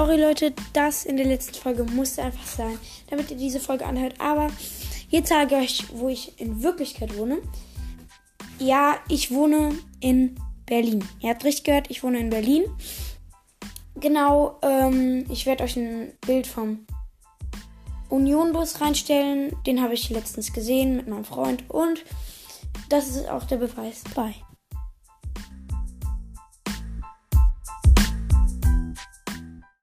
Sorry Leute, das in der letzten Folge musste einfach sein, damit ihr diese Folge anhört. Aber jetzt sage ich euch, wo ich in Wirklichkeit wohne. Ja, ich wohne in Berlin. Ihr habt richtig gehört, ich wohne in Berlin. Genau, ähm, ich werde euch ein Bild vom Unionbus reinstellen. Den habe ich letztens gesehen mit meinem Freund. Und das ist auch der Beweis. Bye.